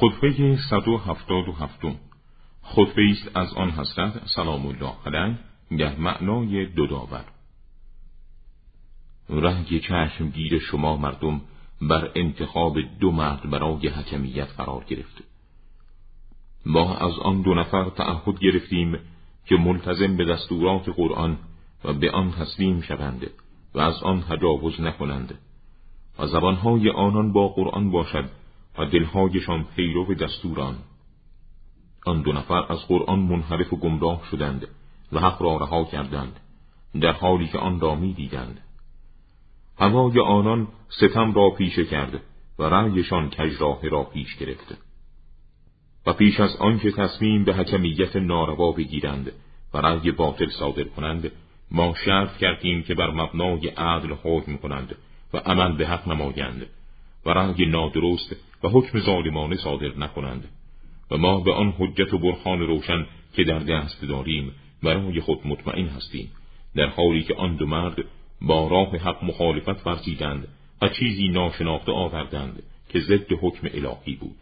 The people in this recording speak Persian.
خطبه 177 خطبه است از آن حضرت سلام الله علیه در معنای دو داور. رنگ چشم گیر شما مردم بر انتخاب دو مرد برای حکمیت قرار گرفته ما از آن دو نفر تعهد گرفتیم که ملتزم به دستورات قرآن و به آن تسلیم شوند و از آن تجاوز نکنند و زبانهای آنان با قرآن باشد و دلهایشان پیرو دستوران. آن دو نفر از قرآن منحرف و گمراه شدند و حق را رها کردند در حالی که آن را می دیدند هوای آنان ستم را پیشه کرد و رأیشان کجراه را پیش گرفت. و پیش از آنکه تصمیم به حکمیت ناروا بگیرند و رأی باطل صادر کنند ما شرط کردیم که بر مبنای عدل حکم کنند و عمل به حق نمایند و رأی نادرست و حکم ظالمانه صادر نکنند و ما به آن حجت و برهان روشن که در دست داریم برای خود مطمئن هستیم در حالی که آن دو مرد با راه حق مخالفت ورزیدند و چیزی ناشناخته آوردند که ضد حکم الهی بود.